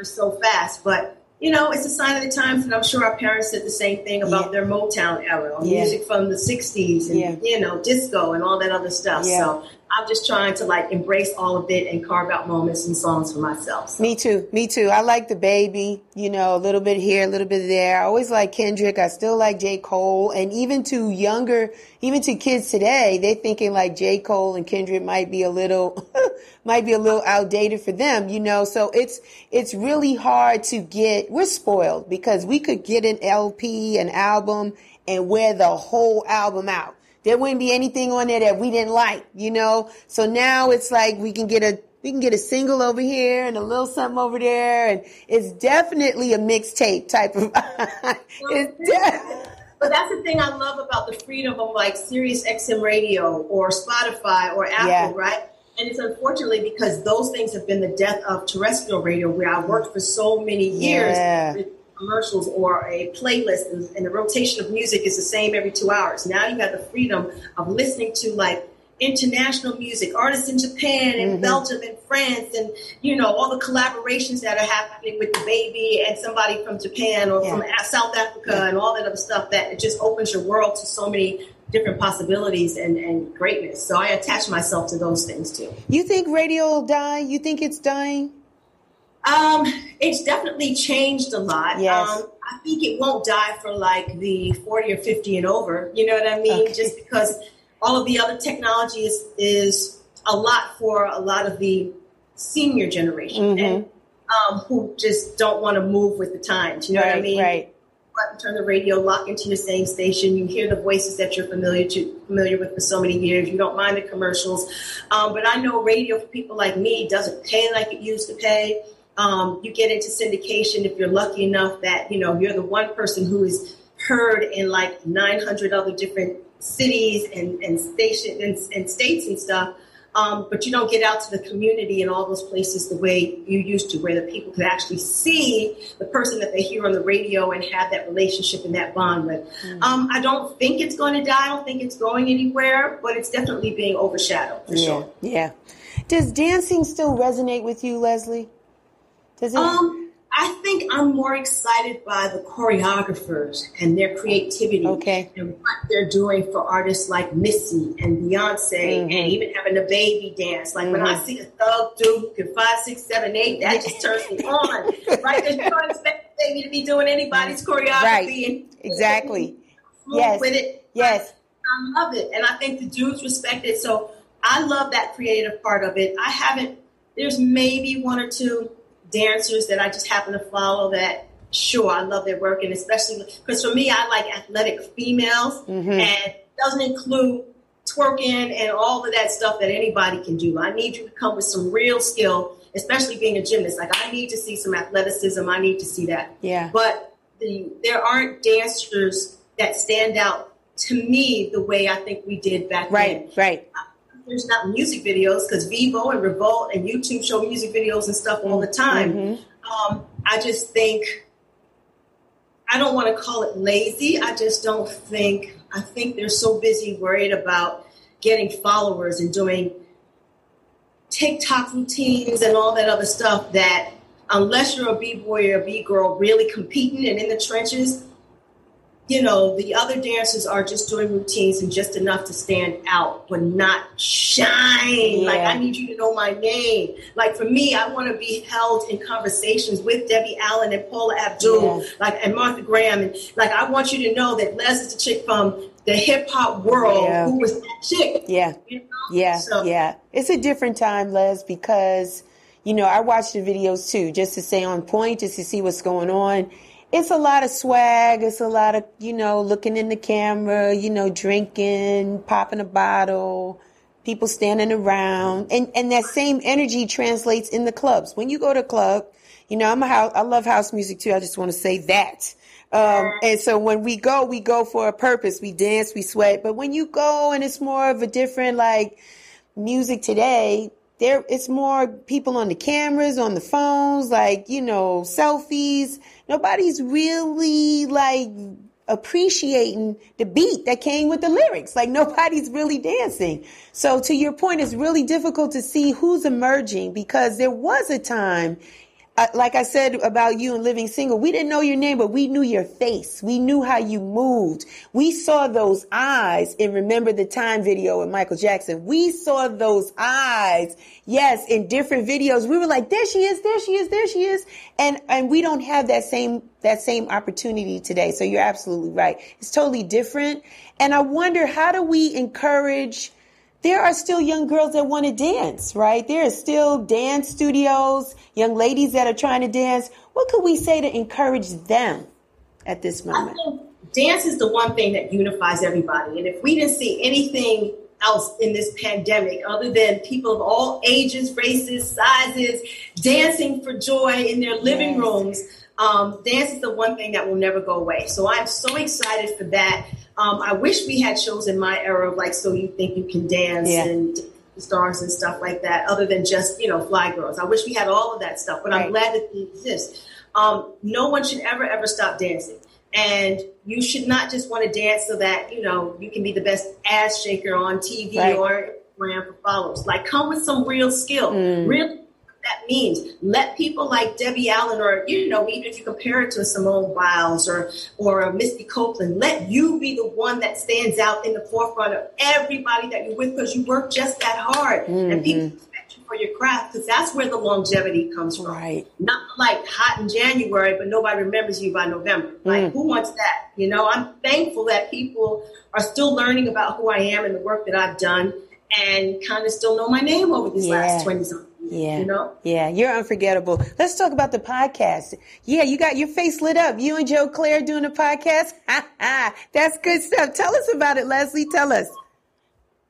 so fast, but you know, it's a sign of the times, and I'm sure our parents said the same thing about yeah. their Motown era, yeah. music from the '60s, and yeah. you know, disco and all that other stuff. So I'm just trying to like embrace all of it and carve out moments and songs for myself. So. Me too. Me too. I like the baby, you know, a little bit here, a little bit there. I always like Kendrick. I still like J. Cole. And even to younger, even to kids today, they're thinking like J. Cole and Kendrick might be a little, might be a little outdated for them, you know. So it's, it's really hard to get, we're spoiled because we could get an LP, an album, and wear the whole album out there wouldn't be anything on there that we didn't like, you know? So now it's like we can get a we can get a single over here and a little something over there and it's definitely a mixtape type of it's de- but that's the thing I love about the freedom of like Sirius XM radio or Spotify or Apple, yeah. right? And it's unfortunately because those things have been the death of terrestrial radio where I worked for so many years. Yeah commercials or a playlist and, and, the rotation of music is the same every two hours. Now you have the freedom of listening to like international music, artists in Japan and mm-hmm. Belgium and France and you know all the collaborations that are happening with the baby and somebody from Japan or yeah. from South Africa yeah. and all that other stuff that it just opens your world to so many different possibilities and, and greatness. So I attach myself to those things too. You think radio will die? You think it's dying? Um, it's definitely changed a lot. Yes. Um, I think it won't die for like the 40 or 50 and over. You know what I mean? Okay. Just because all of the other technology is, is a lot for a lot of the senior generation mm-hmm. and um, who just don't want to move with the times. You know right, what I mean? Right. Turn the radio, lock into your same station. You hear the voices that you're familiar to, familiar with for so many years. You don't mind the commercials, um, but I know radio for people like me doesn't pay like it used to pay. Um, you get into syndication if you're lucky enough that you know you're the one person who is heard in like 900 other different cities and and stations and, and, states and stuff. Um, but you don't get out to the community in all those places the way you used to, where the people could actually see the person that they hear on the radio and have that relationship and that bond with. Mm-hmm. Um, I don't think it's going to die. I don't think it's going anywhere, but it's definitely being overshadowed for yeah, sure. Yeah. Does dancing still resonate with you, Leslie? Does it? Um, I think I'm more excited by the choreographers and their creativity okay. and what they're doing for artists like Missy and Beyonce mm-hmm. and even having a baby dance. Like mm-hmm. when I mm-hmm. see a thug dude who five, six, seven, eight, that just turns me on. right? Because you don't expect the baby to be doing anybody's choreography. Right. And, exactly. yes. With it. Yes. I love it. And I think the dudes respect it. So I love that creative part of it. I haven't, there's maybe one or two dancers that I just happen to follow that sure I love their work and especially because for me I like athletic females mm-hmm. and doesn't include twerking and all of that stuff that anybody can do. I need you to come with some real skill, especially being a gymnast. Like I need to see some athleticism. I need to see that. Yeah. But the, there aren't dancers that stand out to me the way I think we did back right, then. Right, right there's not music videos because Vevo and Revolt and YouTube show music videos and stuff all the time. Mm-hmm. Um, I just think I don't want to call it lazy. I just don't think I think they're so busy worried about getting followers and doing TikTok routines and all that other stuff that unless you're a b-boy or a b-girl really competing and in the trenches, you know, the other dancers are just doing routines and just enough to stand out, but not shine. Yeah. Like, I need you to know my name. Like, for me, I want to be held in conversations with Debbie Allen and Paula Abdul, yeah. like, and Martha Graham. And, like, I want you to know that Les is the chick from the hip hop world yeah. who was that chick. Yeah. You know? Yeah. So. Yeah. It's a different time, Les, because, you know, I watch the videos too, just to stay on point, just to see what's going on it's a lot of swag. It's a lot of, you know, looking in the camera, you know, drinking, popping a bottle, people standing around. And, and that same energy translates in the clubs. When you go to a club, you know, I'm a house, I love house music too. I just want to say that. Um, and so when we go, we go for a purpose. We dance, we sweat. But when you go and it's more of a different, like, music today, there it's more people on the cameras, on the phones, like, you know, selfies. Nobody's really like appreciating the beat that came with the lyrics. Like nobody's really dancing. So to your point, it's really difficult to see who's emerging because there was a time uh, like I said about you and living single, we didn't know your name, but we knew your face. We knew how you moved. We saw those eyes in Remember the Time video with Michael Jackson. We saw those eyes, yes, in different videos. We were like, there she is, there she is, there she is. And, and we don't have that same, that same opportunity today. So you're absolutely right. It's totally different. And I wonder, how do we encourage there are still young girls that want to dance, right? There are still dance studios, young ladies that are trying to dance. What could we say to encourage them at this moment? dance is the one thing that unifies everybody. And if we didn't see anything else in this pandemic other than people of all ages, races, sizes dancing for joy in their living yes. rooms, um, dance is the one thing that will never go away. So I'm so excited for that. Um, I wish we had shows in my era of like, so you think you can dance yeah. and stars and stuff like that, other than just, you know, fly girls. I wish we had all of that stuff, but right. I'm glad that they exist. Um, no one should ever, ever stop dancing. And you should not just want to dance so that, you know, you can be the best ass shaker on TV right. or Instagram for followers. Like, come with some real skill. Mm. Really that means. Let people like Debbie Allen, or you know, even if you compare it to Simone Biles or or Misty Copeland, let you be the one that stands out in the forefront of everybody that you're with because you work just that hard, mm-hmm. and people respect you for your craft because that's where the longevity comes from. Right. Not like hot in January, but nobody remembers you by November. Like mm. who wants that? You know, I'm thankful that people are still learning about who I am and the work that I've done and kind of still know my name over these yeah. last 20 something yeah. You know? Yeah, you're unforgettable. Let's talk about the podcast. Yeah, you got your face lit up. You and Joe Clair doing a podcast. That's good stuff. Tell us about it, Leslie. Tell us.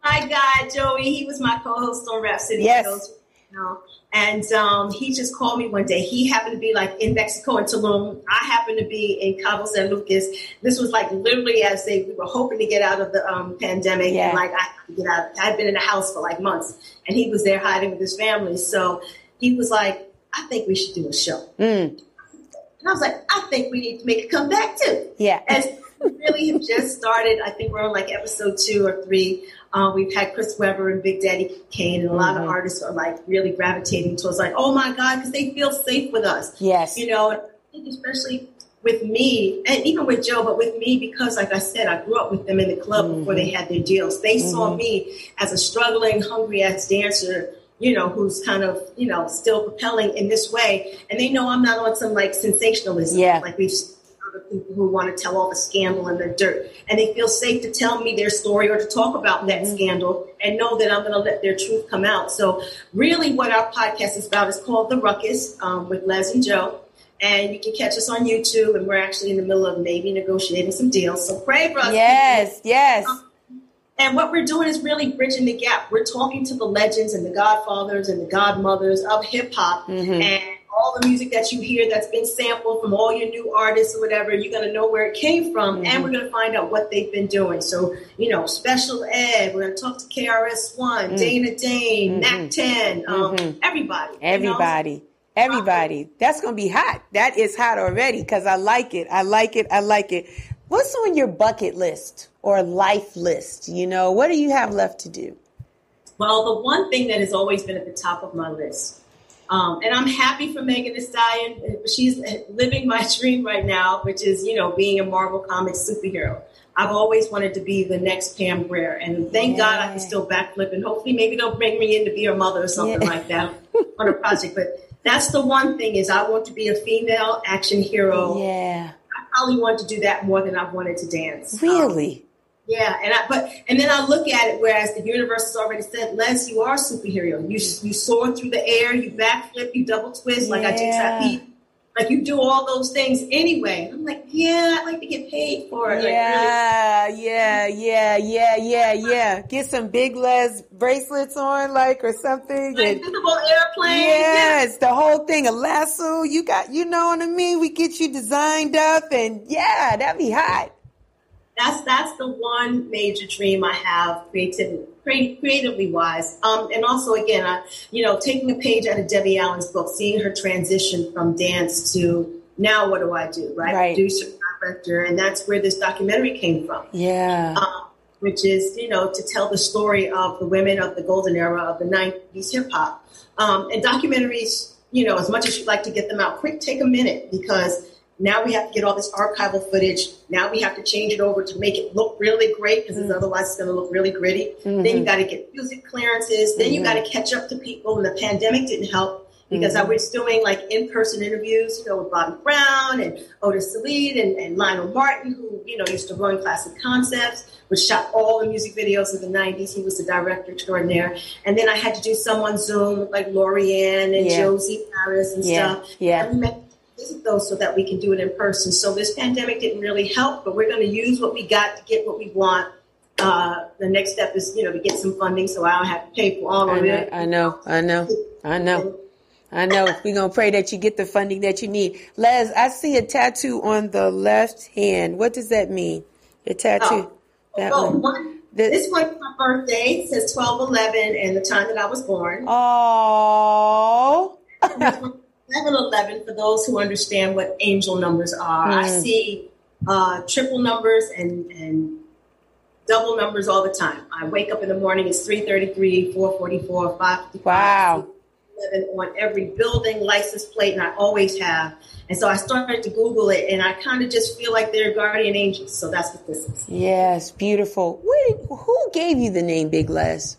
My God, Joey, he was my co-host on Rhapsody. City. Yes. You know, and um, he just called me one day. He happened to be like in Mexico in Tulum. I happened to be in Cabo San Lucas. This was like literally as they we were hoping to get out of the um, pandemic. Yeah. And like I get out. I'd been in the house for like months, and he was there hiding with his family. So he was like, "I think we should do a show." Mm. And I was like, "I think we need to make a comeback too." Yeah. And really have just started. I think we're on like episode two or three. Um, we've had Chris Webber and Big Daddy Kane, and a lot mm-hmm. of artists are like really gravitating towards like, oh my God, because they feel safe with us. Yes. You know, especially with me, and even with Joe, but with me because, like I said, I grew up with them in the club mm-hmm. before they had their deals. They mm-hmm. saw me as a struggling, hungry ass dancer you know, who's kind of, you know, still propelling in this way. And they know I'm not on some like sensationalism. Yeah. Like we've people who want to tell all the scandal and the dirt. And they feel safe to tell me their story or to talk about that mm-hmm. scandal and know that I'm going to let their truth come out. So, really, what our podcast is about is called The Ruckus um, with Les and Joe. And you can catch us on YouTube. And we're actually in the middle of maybe negotiating some deals. So, pray for us. Yes, yes. Um, and what we're doing is really bridging the gap. We're talking to the legends and the godfathers and the godmothers of hip hop. Mm-hmm. And all the music that you hear that's been sampled from all your new artists or whatever, you're going to know where it came from, mm-hmm. and we're going to find out what they've been doing. So, you know, Special Ed, we're going to talk to KRS One, mm-hmm. Dana Dane, mm-hmm. Mack 10, um, mm-hmm. everybody. Everybody. You know? Everybody. That's going to be hot. That is hot already because I like it. I like it. I like it. What's on your bucket list or life list? You know, what do you have left to do? Well, the one thing that has always been at the top of my list Um, and I'm happy for Megan Thee Stallion. She's living my dream right now, which is, you know, being a Marvel Comics superhero. I've always wanted to be the next Pam Grier, and thank yeah. God I can still backflip. And hopefully, maybe they'll bring me in to be her mother or something yeah. like that on a project. But that's the one thing is I want to be a female action hero. Yeah, I probably want to do that more than I've wanted to dance. Really. Um, yeah, and I but and then I look at it whereas the universe has already said, Les, you are a superhero. You you soar through the air, you backflip, you double twist like I do trapeze. Like you do all those things anyway. I'm like, yeah, I'd like to get paid for it. Yeah, like, really. yeah, yeah, yeah, yeah, yeah. Get some big Les bracelets on, like or something. Like visible airplane. Yes, yeah. the whole thing, a lasso. You got, you know what I mean. We get you designed up, and yeah, that'd be hot that's that's the one major dream I have creatively creatively wise. Um, and also again, I, you know, taking a page out of Debbie Allen's book, seeing her transition from dance to now what do I do, right? right. Producer, director, and that's where this documentary came from. Yeah. Um, which is, you know, to tell the story of the women of the golden era of the 90s hip hop. Um, and documentaries, you know, as much as you'd like to get them out quick, take a minute because now we have to get all this archival footage. Now we have to change it over to make it look really great because mm-hmm. otherwise it's going to look really gritty. Mm-hmm. Then you mm-hmm. got to get music clearances. Then mm-hmm. you got to catch up to people. And the pandemic didn't help because I mm-hmm. was doing like in-person interviews, you know, with Bobby Brown and Otis Sallid and, and Lionel Martin, who, you know, used to run Classic Concepts, which shot all the music videos of the 90s. He was the director extraordinaire. And then I had to do some on Zoom with like Lorianne and yeah. Josie Paris and yeah. stuff. Yeah. And visit those so that we can do it in person. So this pandemic didn't really help, but we're going to use what we got to get what we want. Uh, the next step is, you know, to get some funding so I don't have to pay for all of it. I know, I know, I know. I know. We're going to pray that you get the funding that you need. Les, I see a tattoo on the left hand. What does that mean? The tattoo. Oh, that oh, one. one the, this one's my birthday. It says 1211 and the time that I was born. Oh. 1111 for those who understand what angel numbers are. Mm. I see uh, triple numbers and, and double numbers all the time. I wake up in the morning, it's 333, 444, 555. Wow. 11 on every building, license plate, and I always have. And so I started to Google it, and I kind of just feel like they're guardian angels. So that's what this is. Yes, beautiful. Wait, who gave you the name Big Les?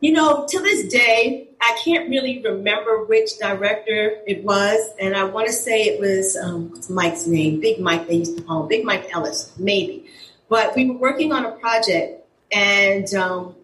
You know, to this day, I can't really remember which director it was, and I want to say it was um, what's Mike's name? Big Mike. They used to call him Big Mike Ellis, maybe. But we were working on a project, and um,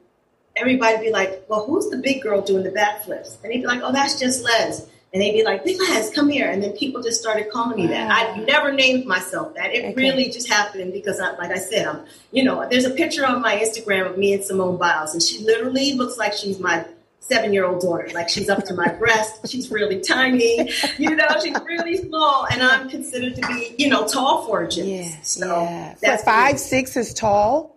everybody'd be like, "Well, who's the big girl doing the backflips?" And he'd be like, "Oh, that's just Les." And they'd be like, Big Les, come here. And then people just started calling me that. I never named myself that. It okay. really just happened because, I, like I said, I'm, you know, there's a picture on my Instagram of me and Simone Biles, and she literally looks like she's my seven year old daughter. Like she's up to my breast. She's really tiny. You know, she's really small. And I'm considered to be, you know, tall for a gymnast. Yeah, so yeah. That's five, six is tall?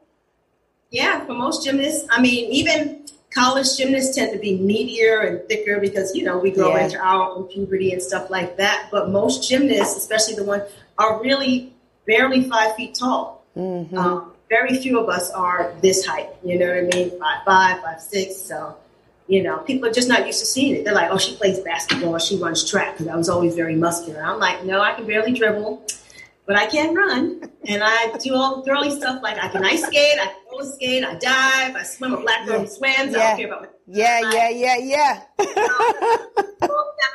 Yeah, for most gymnasts. I mean, even college gymnasts tend to be meatier and thicker because you know we grow yeah. into our own puberty and stuff like that. But most gymnasts, especially the ones, are really barely five feet tall. Mm-hmm. Um, very few of us are this height. You know what I mean? Five five, five six. So you know, people are just not used to seeing it. They're like, "Oh, she plays basketball. She runs track." Because I was always very muscular. I'm like, "No, I can barely dribble." but I can run and I do all the girly stuff like I can ice skate, I can roller skate, I dive, I swim a black girl yeah. swims. Yeah. I don't care about my yeah, yeah, yeah, yeah, um, yeah.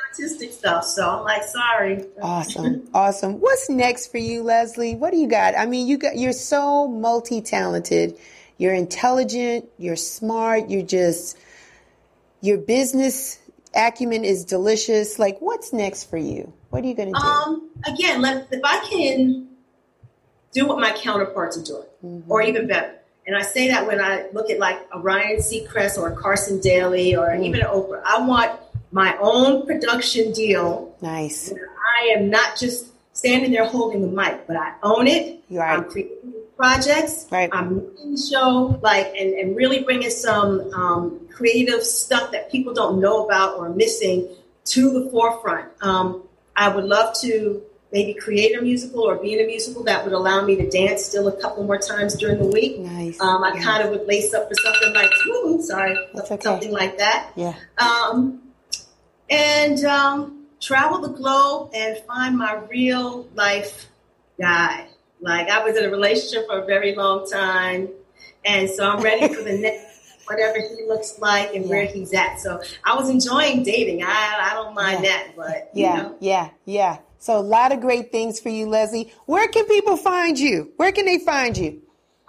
artistic stuff. So I'm like, sorry. Awesome, awesome. What's next for you, Leslie? What do you got? I mean, you got you're so multi talented. You're intelligent. You're smart. You're just your business acumen is delicious. Like, what's next for you? What are you going to do? Um, again, let, if I can do what my counterparts are doing, mm-hmm. or even better. And I say that when I look at like a Ryan Seacrest or a Carson Daly or mm-hmm. even an Oprah, I want my own production deal. Nice. I am not just standing there holding the mic, but I own it. Right. I'm creating projects. Right. I'm making the show, like, and, and really bringing some um, creative stuff that people don't know about or missing to the forefront. Um, I would love to maybe create a musical or be in a musical that would allow me to dance still a couple more times during the week. Nice. Um, I yeah. kind of would lace up for something like, ooh, sorry, That's okay. something like that. Yeah. Um, and um, travel the globe and find my real life guy. Like I was in a relationship for a very long time, and so I'm ready for the next whatever he looks like and yeah. where he's at. So I was enjoying dating. I I don't mind yeah. that, but yeah, know. yeah, yeah. So a lot of great things for you, Leslie. Where can people find you? Where can they find you?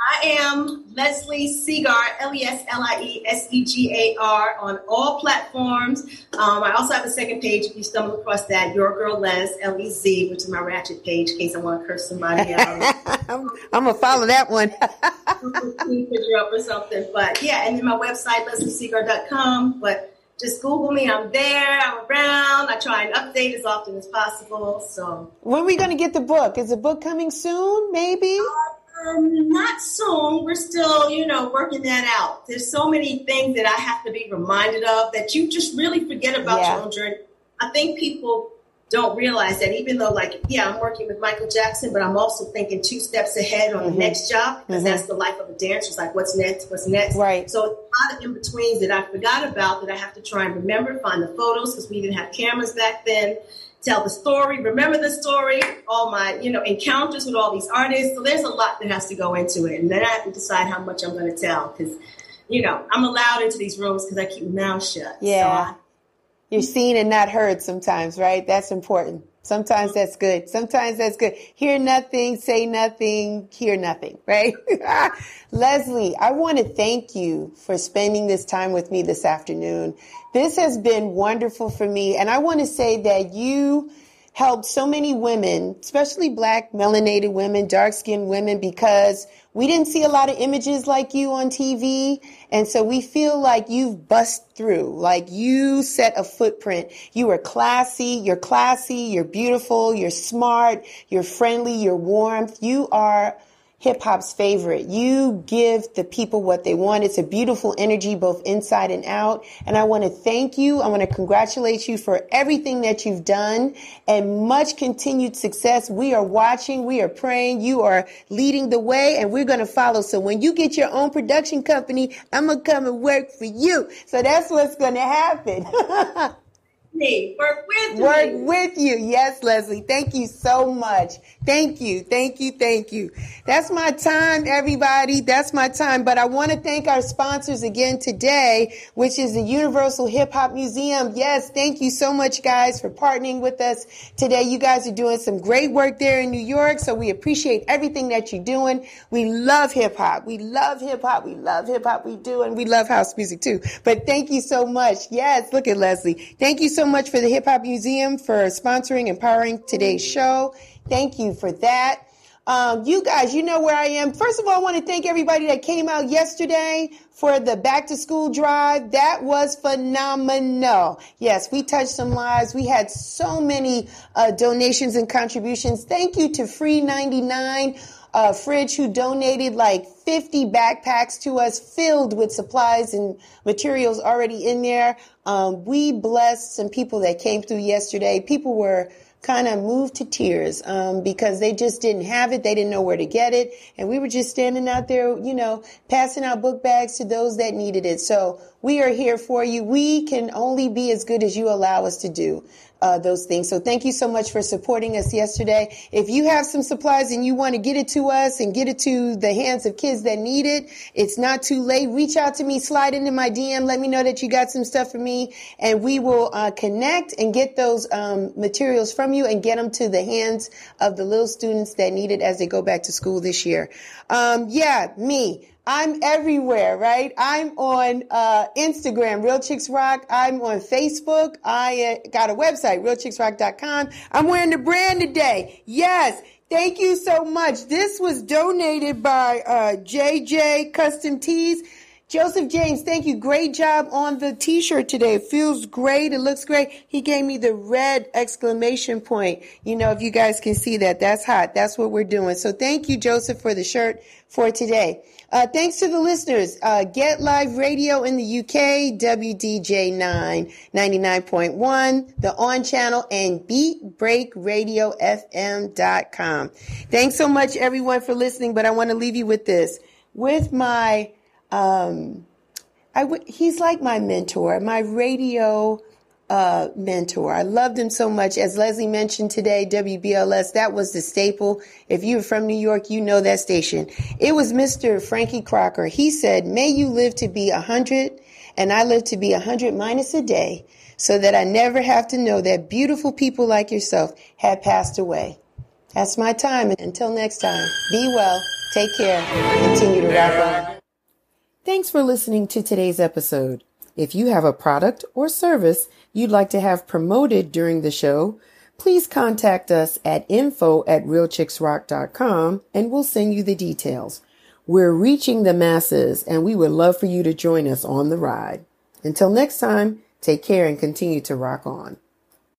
I am Leslie Segar, L E S L I E S E G A R, on all platforms. Um, I also have a second page if you stumble across that, Your Girl Les, L E Z, which is my ratchet page in case I want to curse somebody out. I'm, I'm going to follow that one. picture up or something. But yeah, and then my website, lesliesegar.com. But just Google me. I'm there. I'm around. I try and update as often as possible. So when are we going to get the book? Is the book coming soon? Maybe. Uh, um, not soon. We're still, you know, working that out. There's so many things that I have to be reminded of that you just really forget about yeah. your own journey. I think people don't realize that even though, like, yeah, I'm working with Michael Jackson, but I'm also thinking two steps ahead on mm-hmm. the next job because mm-hmm. that's the life of a dancer. It's like, what's next? What's next? Right. So a lot of in betweens that I forgot about that I have to try and remember, find the photos because we didn't have cameras back then tell the story, remember the story, all my, you know, encounters with all these artists. So there's a lot that has to go into it. And then I have to decide how much I'm going to tell because, you know, I'm allowed into these rooms because I keep my mouth shut. Yeah. So I, You're seen and not heard sometimes, right? That's important. Sometimes that's good. Sometimes that's good. Hear nothing, say nothing, hear nothing, right? Leslie, I want to thank you for spending this time with me this afternoon. This has been wonderful for me. And I want to say that you helped so many women, especially black melanated women, dark skinned women, because we didn't see a lot of images like you on TV. And so we feel like you've bust through, like you set a footprint. You are classy, you're classy, you're beautiful, you're smart, you're friendly, you're warmth. You are hip hop's favorite. You give the people what they want. It's a beautiful energy both inside and out. And I want to thank you. I want to congratulate you for everything that you've done and much continued success. We are watching. We are praying. You are leading the way and we're going to follow. So when you get your own production company, I'm going to come and work for you. So that's what's going to happen. me. Work with Work with you. Yes, Leslie. Thank you so much. Thank you. Thank you. Thank you. That's my time, everybody. That's my time. But I want to thank our sponsors again today, which is the Universal Hip Hop Museum. Yes, thank you so much, guys, for partnering with us today. You guys are doing some great work there in New York. So we appreciate everything that you're doing. We love hip hop. We love hip hop. We love hip hop. We do. And we love house music too. But thank you so much. Yes, look at Leslie. Thank you so so much for the Hip Hop Museum for sponsoring and powering today's show. Thank you for that. Um, you guys, you know where I am. First of all, I want to thank everybody that came out yesterday for the back to school drive. That was phenomenal. Yes, we touched some lives. We had so many uh, donations and contributions. Thank you to Free 99 uh, Fridge who donated like 50 backpacks to us filled with supplies and materials already in there. Um, we blessed some people that came through yesterday. People were kind of moved to tears um, because they just didn't have it. They didn't know where to get it. And we were just standing out there, you know, passing out book bags to those that needed it. So we are here for you. We can only be as good as you allow us to do uh, those things. So thank you so much for supporting us yesterday. If you have some supplies and you want to get it to us and get it to the hands of kids that need it, it's not too late. Reach out to me, slide into my DM, let me know that you got some stuff for me, and we will uh, connect and get those um, materials from you and get them to the hands of the little students that need it as they go back to school this year. Um, yeah, me. I'm everywhere, right? I'm on uh, Instagram, Real Chicks Rock. I'm on Facebook. I uh, got a website, realchicksrock.com. I'm wearing the brand today. Yes. Thank you so much. This was donated by uh, JJ Custom Tees. Joseph James, thank you. Great job on the t-shirt today. It feels great. It looks great. He gave me the red exclamation point. You know, if you guys can see that, that's hot. That's what we're doing. So thank you, Joseph, for the shirt for today. Uh, thanks to the listeners. Uh, Get Live Radio in the UK, WDJ9 99.1, the On Channel, and BeatBreakRadioFM.com. Thanks so much, everyone, for listening. But I want to leave you with this. With my, um, I w- he's like my mentor, my radio uh, mentor. I loved him so much. As Leslie mentioned today, WBLS, that was the staple. If you're from New York, you know that station. It was Mr. Frankie Crocker. He said, may you live to be a hundred and I live to be a hundred minus a day so that I never have to know that beautiful people like yourself had passed away. That's my time. Until next time, be well, take care, continue to rock on. Thanks for listening to today's episode. If you have a product or service you'd like to have promoted during the show, please contact us at info at realchicksrock.com and we'll send you the details. We're reaching the masses and we would love for you to join us on the ride. Until next time, take care and continue to rock on.